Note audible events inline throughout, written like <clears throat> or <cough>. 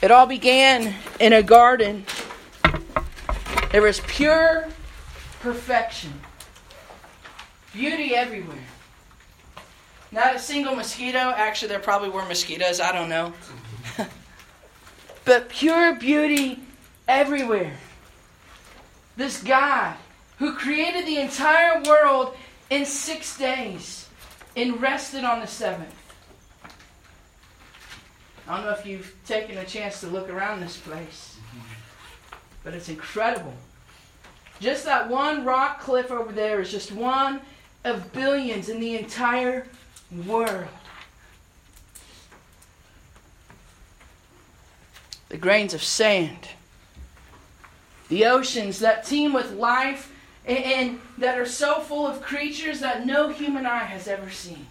It all began in a garden. There was pure perfection, beauty everywhere. Not a single mosquito. Actually, there probably were mosquitoes. I don't know. <laughs> but pure beauty everywhere. This God who created the entire world in six days and rested on the seventh. I don't know if you've taken a chance to look around this place, but it's incredible. Just that one rock cliff over there is just one of billions in the entire world. The grains of sand, the oceans that teem with life and, and that are so full of creatures that no human eye has ever seen.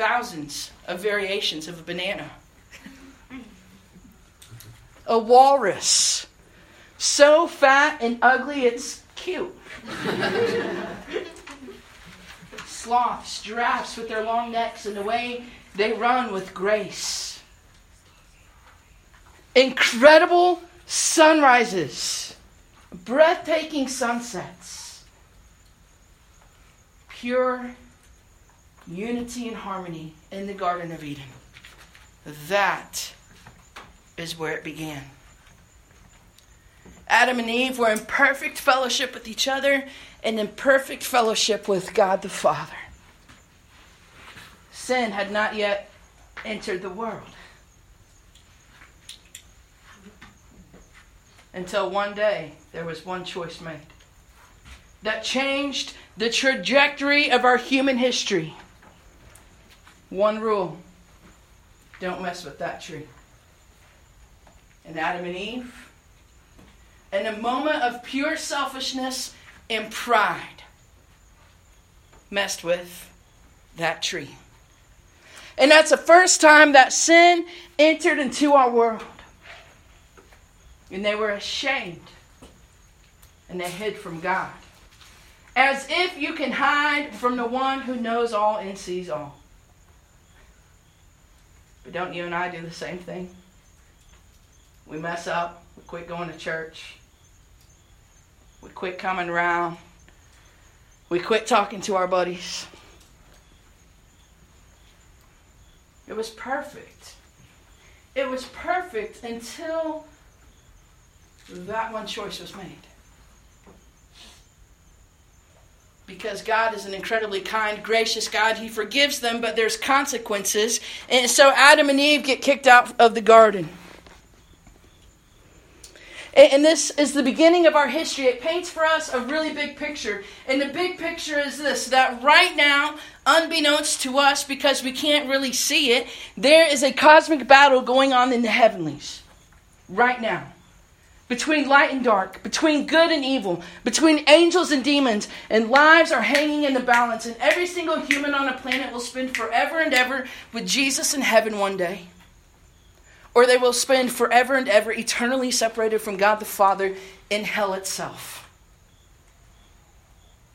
Thousands of variations of a banana. A walrus. So fat and ugly it's cute. Sloths, giraffes with their long necks and the way they run with grace. Incredible sunrises, breathtaking sunsets, pure unity and harmony in the Garden of Eden. That is where it began. Adam and Eve were in perfect fellowship with each other and in perfect fellowship with God the Father. Sin had not yet entered the world. until one day there was one choice made that changed the trajectory of our human history. One rule don't mess with that tree. And Adam and Eve, in a moment of pure selfishness and pride, messed with that tree. And that's the first time that sin entered into our world. And they were ashamed. And they hid from God. As if you can hide from the one who knows all and sees all. But don't you and I do the same thing? We mess up. We quit going to church. We quit coming around. We quit talking to our buddies. It was perfect. It was perfect until that one choice was made. Because God is an incredibly kind, gracious God. He forgives them, but there's consequences. And so Adam and Eve get kicked out of the garden. And this is the beginning of our history. It paints for us a really big picture. And the big picture is this that right now, unbeknownst to us, because we can't really see it, there is a cosmic battle going on in the heavenlies. Right now between light and dark, between good and evil, between angels and demons, and lives are hanging in the balance. And every single human on the planet will spend forever and ever with Jesus in heaven one day. Or they will spend forever and ever eternally separated from God the Father in hell itself.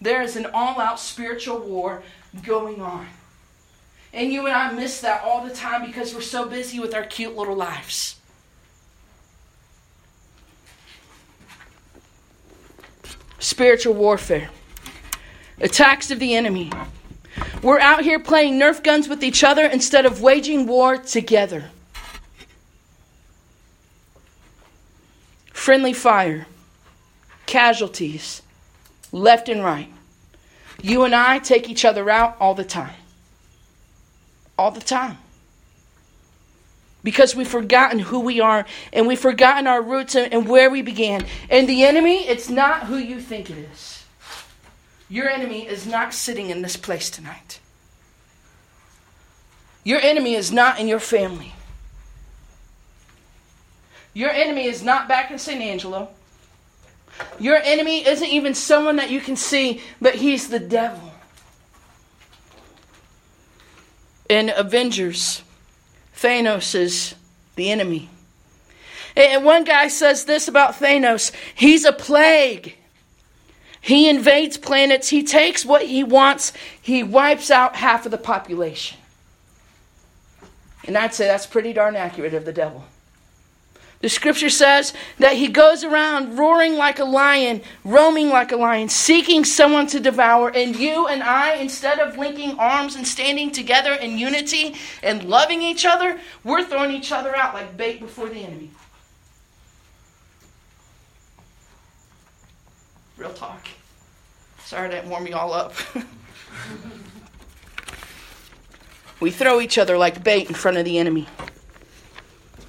There is an all out spiritual war going on. And you and I miss that all the time because we're so busy with our cute little lives. Spiritual warfare, attacks of the enemy. We're out here playing Nerf guns with each other instead of waging war together. Friendly fire, casualties, left and right. You and I take each other out all the time. All the time because we've forgotten who we are and we've forgotten our roots and, and where we began. And the enemy, it's not who you think it is. Your enemy is not sitting in this place tonight. Your enemy is not in your family. Your enemy is not back in San Angelo. Your enemy isn't even someone that you can see, but he's the devil. In Avengers, Thanos is the enemy. And one guy says this about Thanos he's a plague. He invades planets, he takes what he wants, he wipes out half of the population. And I'd say that's pretty darn accurate of the devil. The scripture says that he goes around roaring like a lion, roaming like a lion, seeking someone to devour. And you and I, instead of linking arms and standing together in unity and loving each other, we're throwing each other out like bait before the enemy. Real talk. Sorry didn't warm you all up. <laughs> we throw each other like bait in front of the enemy.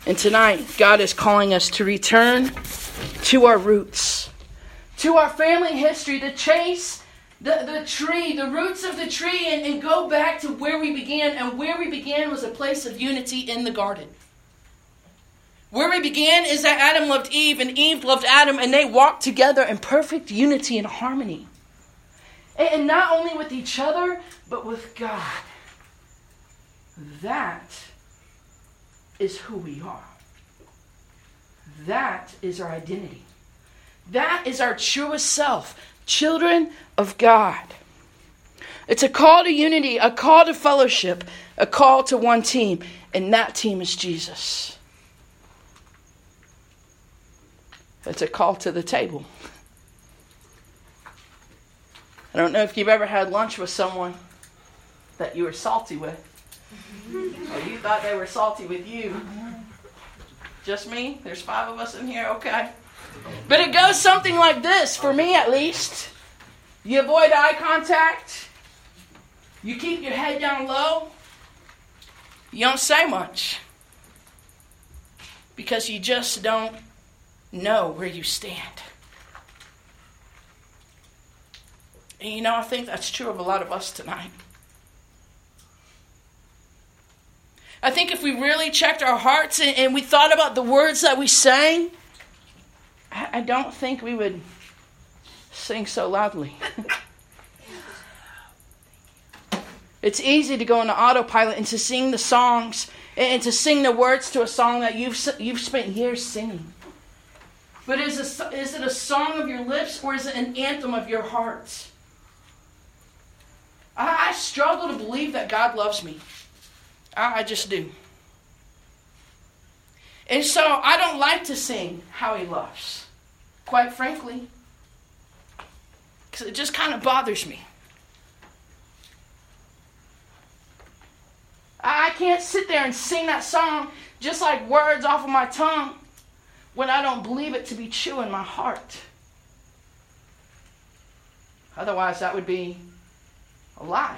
And tonight, God is calling us to return to our roots, to our family history, to chase the, the tree, the roots of the tree, and, and go back to where we began. And where we began was a place of unity in the garden. Where we began is that Adam loved Eve and Eve loved Adam, and they walked together in perfect unity and harmony. And, and not only with each other, but with God. That is who we are. That is our identity. That is our truest self, children of God. It's a call to unity, a call to fellowship, a call to one team, and that team is Jesus. It's a call to the table. I don't know if you've ever had lunch with someone that you were salty with. Oh, you thought they were salty with you. Just me? There's five of us in here? Okay. But it goes something like this, for me at least. You avoid eye contact. You keep your head down low. You don't say much. Because you just don't know where you stand. And you know, I think that's true of a lot of us tonight. I think if we really checked our hearts and, and we thought about the words that we sang, I, I don't think we would sing so loudly. <laughs> it's easy to go into autopilot and to sing the songs and to sing the words to a song that you've, you've spent years singing. But is, a, is it a song of your lips or is it an anthem of your heart? I, I struggle to believe that God loves me. I, just do. And so I don't like to sing how he loves, quite frankly, because it just kind of bothers me. I can't sit there and sing that song just like words off of my tongue when I don't believe it to be true in my heart. Otherwise, that would be a lie.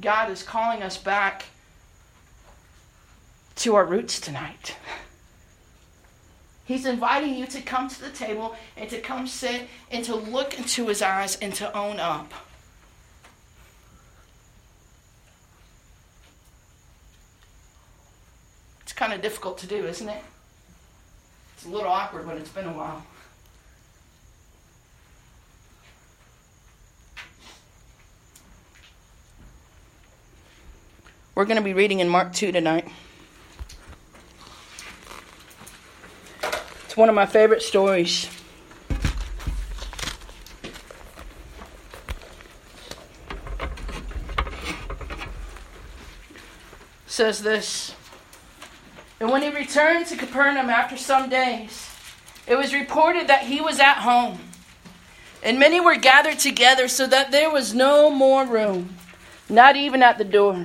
God is calling us back to our roots tonight. He's inviting you to come to the table and to come sit and to look into his eyes and to own up. It's kind of difficult to do, isn't it? It's a little awkward when it's been a while. We're going to be reading in Mark 2 tonight. It's one of my favorite stories. says this And when he returned to Capernaum after some days, it was reported that he was at home. And many were gathered together so that there was no more room, not even at the door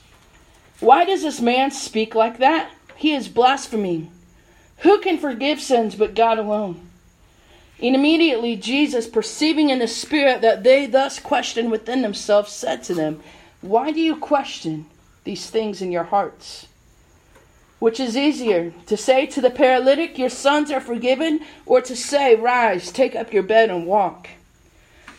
Why does this man speak like that? He is blaspheming. Who can forgive sins but God alone? And immediately Jesus, perceiving in the Spirit that they thus questioned within themselves, said to them, Why do you question these things in your hearts? Which is easier, to say to the paralytic, Your sons are forgiven, or to say, Rise, take up your bed and walk?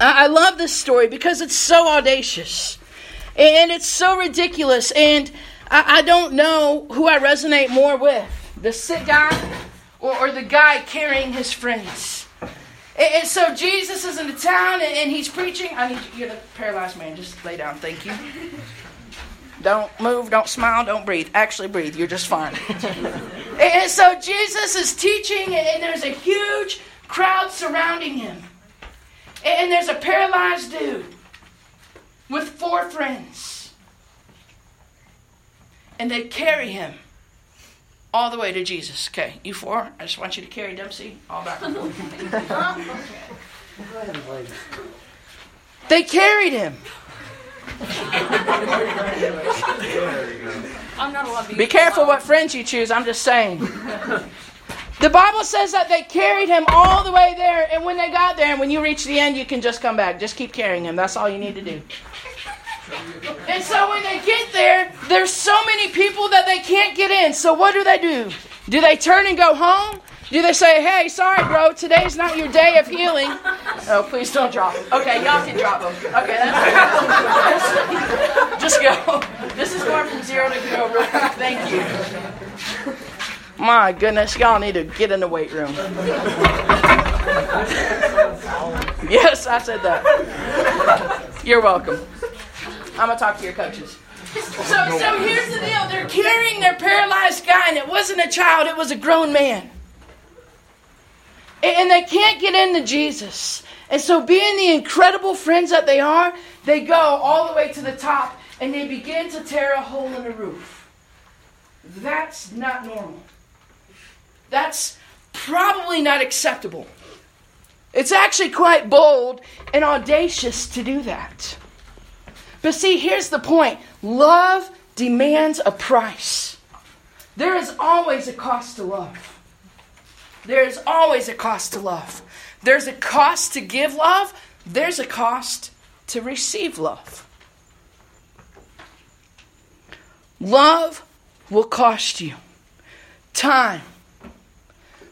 I love this story because it's so audacious and it's so ridiculous. And I, don't know who I resonate more with the sick guy or, or the guy carrying his friends. And, so Jesus is in the town and, he's preaching. I need you, you're the paralyzed man. Just lay down. Thank you. Don't move, don't smile, don't breathe. Actually, breathe. You're just fine. <laughs> and so Jesus is teaching, and there's a huge crowd surrounding him. And there's a paralyzed dude with four friends. And they carry him all the way to Jesus. Okay, you four, I just want you to carry Dempsey all back and forth. <laughs> they carried him. <laughs> I'm not allowed to be. Be careful what friends you choose, I'm just saying. <laughs> The Bible says that they carried him all the way there, and when they got there, and when you reach the end, you can just come back. Just keep carrying him. That's all you need to do. And so when they get there, there's so many people that they can't get in. So what do they do? Do they turn and go home? Do they say, hey, sorry, bro, today's not your day of healing? Oh, please don't drop them. Okay, y'all can drop them. Okay, that's <laughs> Just go. This is going from zero to hero. Thank you. My goodness, y'all need to get in the weight room. yes, I said that. You're welcome. I'm going to talk to your coaches. So, so here's the deal. They're carrying their paralyzed guy, and it wasn't a child, it was a grown man. And they can't get into Jesus. And so, being the incredible friends that they are, they go all the way to the top and they begin to tear a hole in the roof. That's not normal. That's probably not acceptable. It's actually quite bold and audacious to do that. But see, here's the point love demands a price. There is always a cost to love. There is always a cost to love. There's a cost to give love, there's a cost to receive love. Love will cost you time,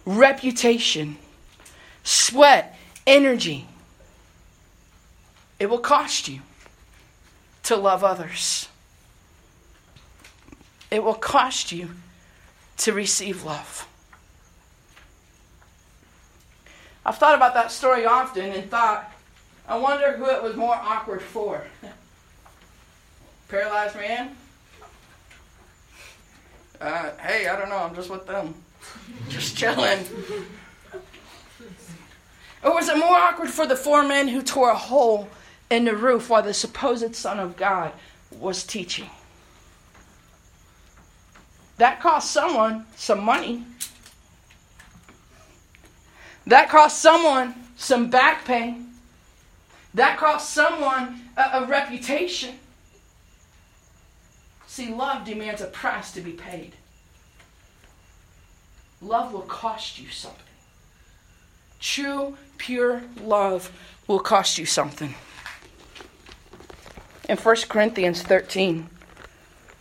reputation, sweat, energy. It will cost you to love others. It will cost you to receive love. I've thought about that story often and thought, I wonder who it was more awkward for. <laughs> Paralyzed man? Uh, hey, I don't know, I'm just with them. <laughs> just chilling. Or was it more awkward for the four men who tore a hole in the roof while the supposed Son of God was teaching? That cost someone some money. That cost someone some back pain. That cost someone a, a reputation. See, love demands a price to be paid. Love will cost you something. True, pure love will cost you something. In 1 Corinthians 13,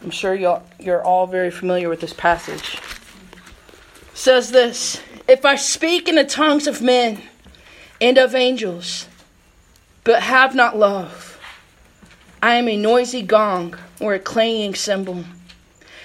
I'm sure you you're all very familiar with this passage, says this if I speak in the tongues of men and of angels, but have not love, I am a noisy gong or a clanging cymbal.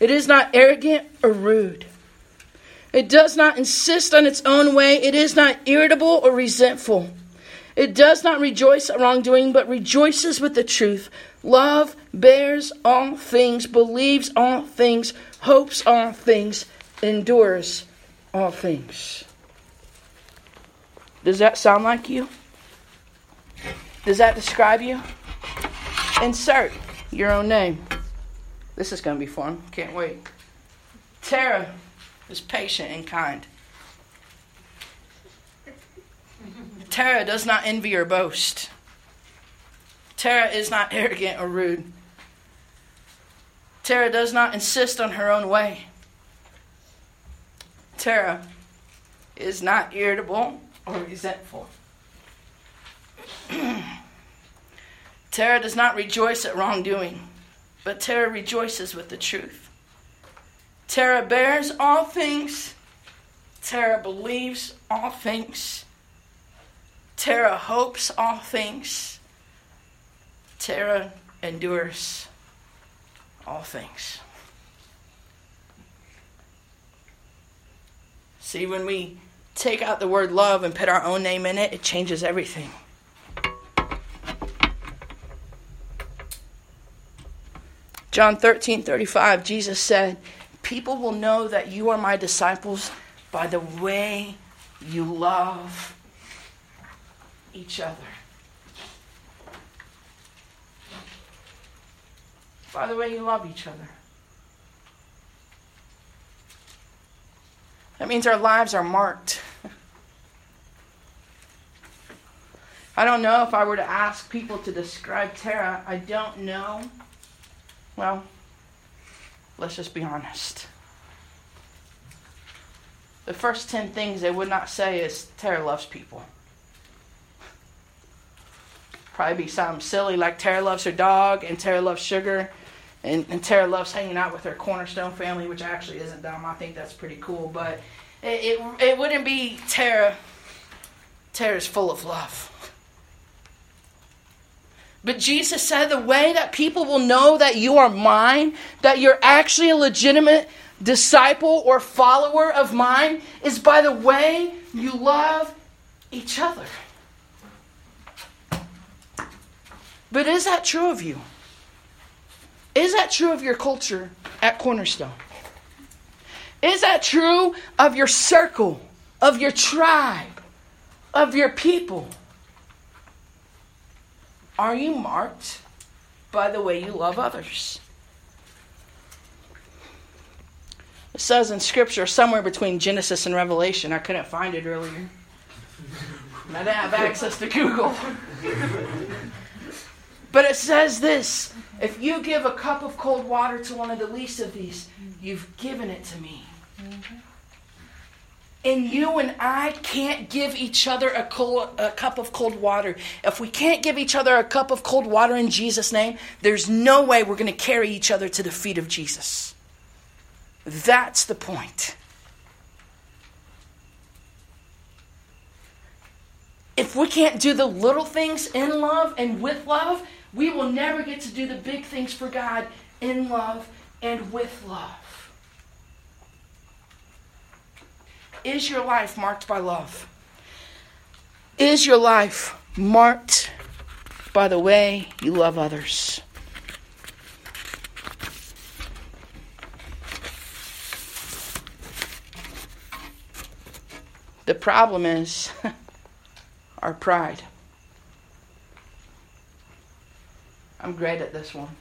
It is not arrogant or rude. It does not insist on its own way. It is not irritable or resentful. It does not rejoice at wrongdoing, but rejoices with the truth. Love bears all things, believes all things, hopes all things, endures all things. Does that sound like you? Does that describe you? Insert your own name. This is going to be fun. Can't wait. Tara is patient and kind. Tara does not envy or boast. Tara is not <laughs> arrogant or rude. Tara does not insist on her own way. Tara is not irritable or resentful. <clears throat> Tara does not rejoice at wrongdoing, but Tara rejoices with the truth. Tara bears all things. Tara believes all things. Tara hopes all things. Tara endures all things. See, when we take out the word love and put our own name in it, it changes everything. John 13 35, Jesus said, People will know that you are my disciples by the way you love each other. By the way you love each other. That means our lives are marked. <laughs> I don't know if I were to ask people to describe Tara. I don't know. Well, let's just be honest. The first 10 things they would not say is Tara loves people. Probably be something silly like Tara loves her dog and Tara loves sugar and, and Tara loves hanging out with her Cornerstone family, which actually isn't dumb. I think that's pretty cool. But it, it, it wouldn't be Tara. Tara's full of love. But Jesus said the way that people will know that you are mine, that you're actually a legitimate disciple or follower of mine, is by the way you love each other. But is that true of you? Is that true of your culture at Cornerstone? Is that true of your circle, of your tribe, of your people? Are you marked by the way you love others? It says in Scripture, somewhere between Genesis and Revelation, I couldn't find it earlier. I didn't have access to Google. But it says this if you give a cup of cold water to one of the least of these, you've given it to me. Mm-hmm. And you and I can't give each other a, cold, a cup of cold water. If we can't give each other a cup of cold water in Jesus' name, there's no way we're going to carry each other to the feet of Jesus. That's the point. If we can't do the little things in love and with love, we will never get to do the big things for God in love and with love. Is your life marked by love? Is your life marked by the way you love others? The problem is <laughs> our pride. I'm great at this one.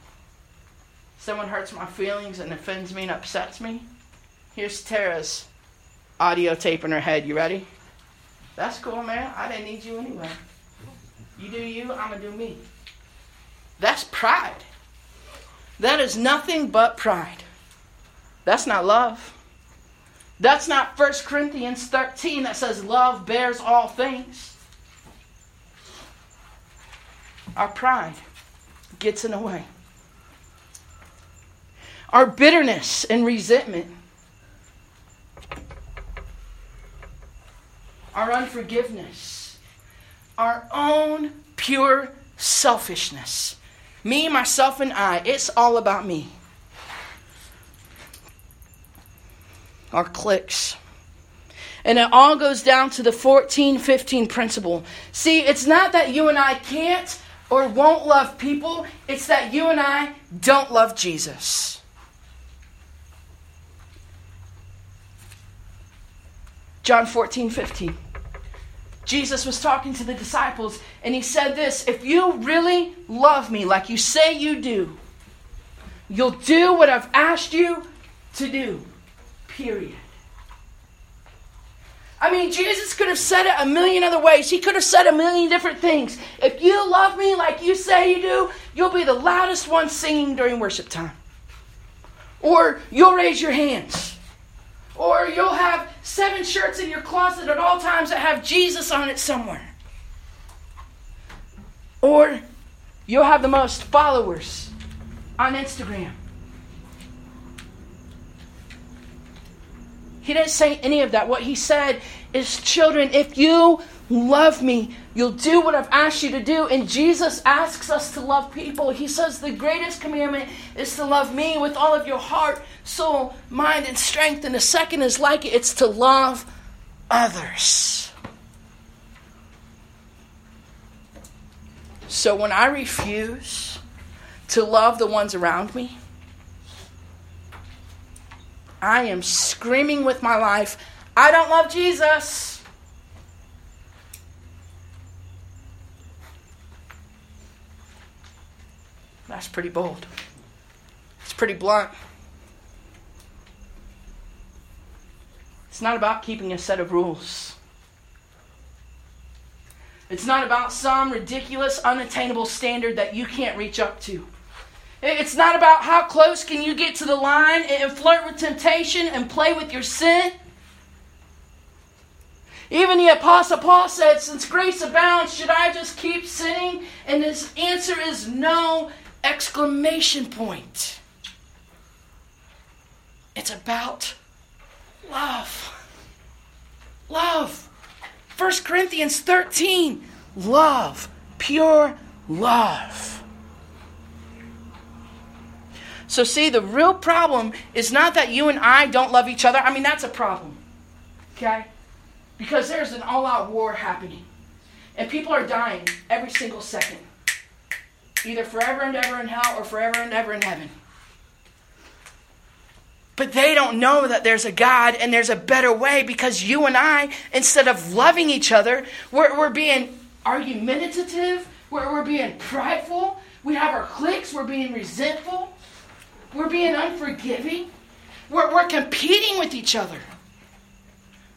Someone hurts my feelings and offends me and upsets me. Here's Tara's audio tape in her head. You ready? That's cool, man. I didn't need you anyway. You do you, I'm going to do me. That's pride. That is nothing but pride. That's not love. That's not 1 Corinthians 13 that says love bears all things. Our pride gets in the way. Our bitterness and resentment, our unforgiveness, our own pure selfishness. Me, myself, and I, it's all about me. Our cliques. And it all goes down to the 14 15 principle. See, it's not that you and I can't or won't love people, it's that you and I don't love Jesus. John 14 15. Jesus was talking to the disciples, and he said this If you really love me like you say you do, you'll do what I've asked you to do. Period. I mean, Jesus could have said it a million other ways. He could have said a million different things. If you love me like you say you do, you'll be the loudest one singing during worship time. Or you'll raise your hands. Or you'll have seven shirts in your closet at all times that have Jesus on it somewhere. Or you'll have the most followers on Instagram. He didn't say any of that. What he said is, Children, if you love me, you'll do what I've asked you to do. And Jesus asks us to love people. He says, The greatest commandment is to love me with all of your heart, soul, mind, and strength. And the second is like it it's to love others. So when I refuse to love the ones around me, I am screaming with my life, I don't love Jesus. That's pretty bold. It's pretty blunt. It's not about keeping a set of rules. It's not about some ridiculous, unattainable standard that you can't reach up to. It's not about how close can you get to the line and flirt with temptation and play with your sin. Even the Apostle Paul said, Since grace abounds, should I just keep sinning? And his answer is no, exclamation point. It's about love. Love. 1 Corinthians 13. Love. Pure love. So, see, the real problem is not that you and I don't love each other. I mean, that's a problem. Okay? Because there's an all out war happening. And people are dying every single second. Either forever and ever in hell or forever and ever in heaven. But they don't know that there's a God and there's a better way because you and I, instead of loving each other, we're, we're being argumentative, we're, we're being prideful, we have our cliques, we're being resentful. We're being unforgiving. We're, we're competing with each other.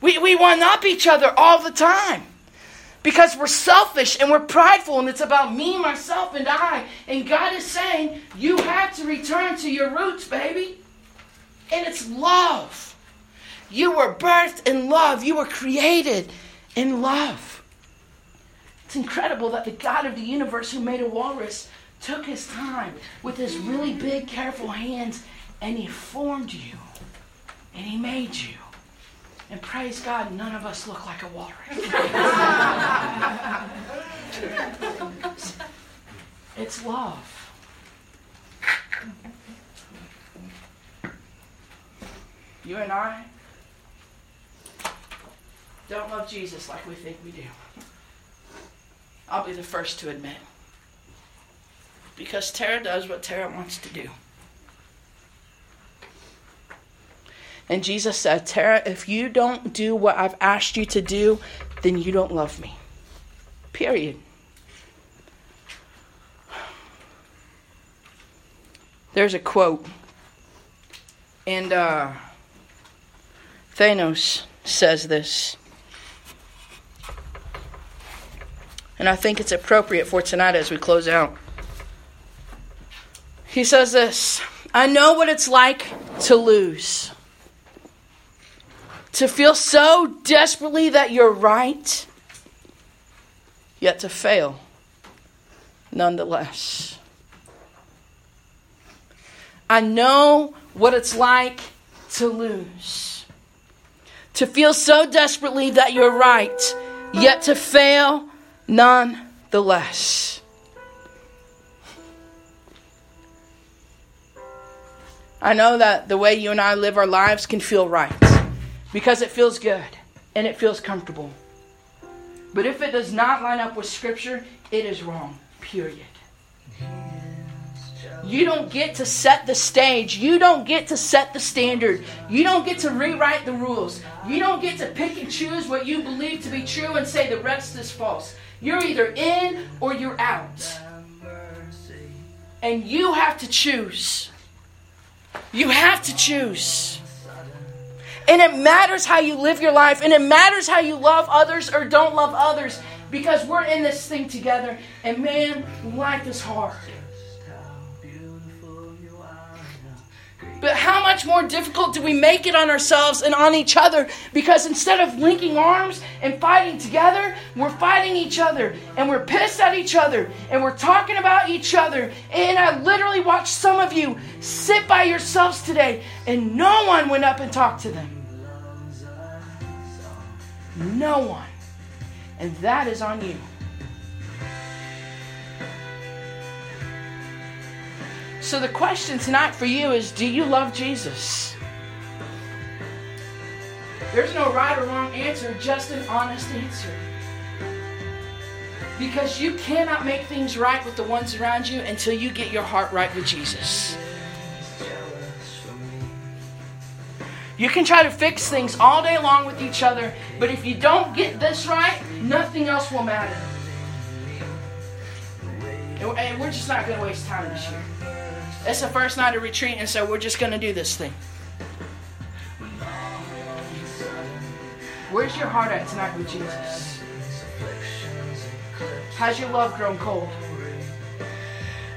We, we one up each other all the time because we're selfish and we're prideful and it's about me, myself, and I. And God is saying, you have to return to your roots, baby. And it's love. You were birthed in love, you were created in love. It's incredible that the God of the universe who made a walrus took his time with his really big, careful hands and he formed you and he made you. And praise God, none of us look like a walrus. <laughs> it's love. You and I don't love Jesus like we think we do. I'll be the first to admit because Tara does what Tara wants to do. And Jesus said, Tara, if you don't do what I've asked you to do, then you don't love me. Period. There's a quote, and uh, Thanos says this. And I think it's appropriate for tonight as we close out. He says this I know what it's like to lose, to feel so desperately that you're right, yet to fail nonetheless. I know what it's like to lose, to feel so desperately that you're right, yet to fail nonetheless. I know that the way you and I live our lives can feel right because it feels good. and it feels comfortable. But if it does not line up with Scripture, it is wrong. Period. You don't get to set the stage. You don't get to set the standard. You don't get to rewrite the rules. You don't get to pick and choose what you believe to be true and say the rest is false. You're either in or you're out. And you have to choose. You have to choose. And it matters how you live your life, and it matters how you love others or don't love others because we're in this thing together. And man, life is hard. But how much more difficult do we make it on ourselves and on each other? Because instead of linking arms and fighting together, we're fighting each other and we're pissed at each other and we're talking about each other. And I literally watched some of you sit by yourselves today and no one went up and talked to them. No one. And that is on you. So the question tonight for you is do you love Jesus? There's no right or wrong answer, just an honest answer. Because you cannot make things right with the ones around you until you get your heart right with Jesus. You can try to fix things all day long with each other, but if you don't get this right, nothing else will matter. And we're just not going to waste time this year. It's the first night of retreat, and so we're just going to do this thing. Where's your heart at tonight with Jesus? Has your love grown cold?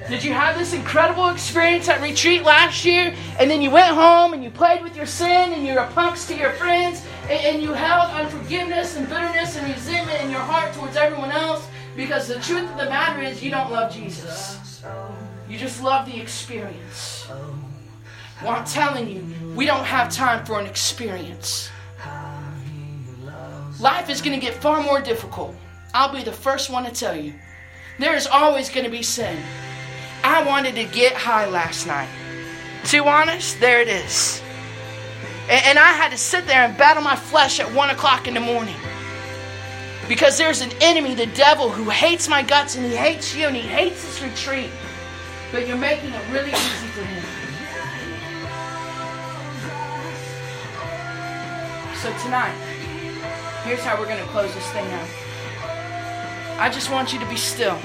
Did you have this incredible experience at retreat last year, and then you went home and you played with your sin and you were punks to your friends, and, and you held unforgiveness and bitterness and resentment in your heart towards everyone else because the truth of the matter is you don't love Jesus. You just love the experience. Well, I'm telling you, we don't have time for an experience. Life is going to get far more difficult. I'll be the first one to tell you. There is always going to be sin. I wanted to get high last night. Too honest, there it is. And, I had to sit there and battle my flesh at one o'clock in the morning. Because there's an enemy, the devil, who hates my guts and he hates you and he hates this retreat but you're making it really easy for him. So tonight, here's how we're going to close this thing out. I just want you to be still.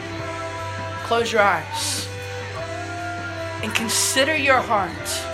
Close your eyes. And consider your heart.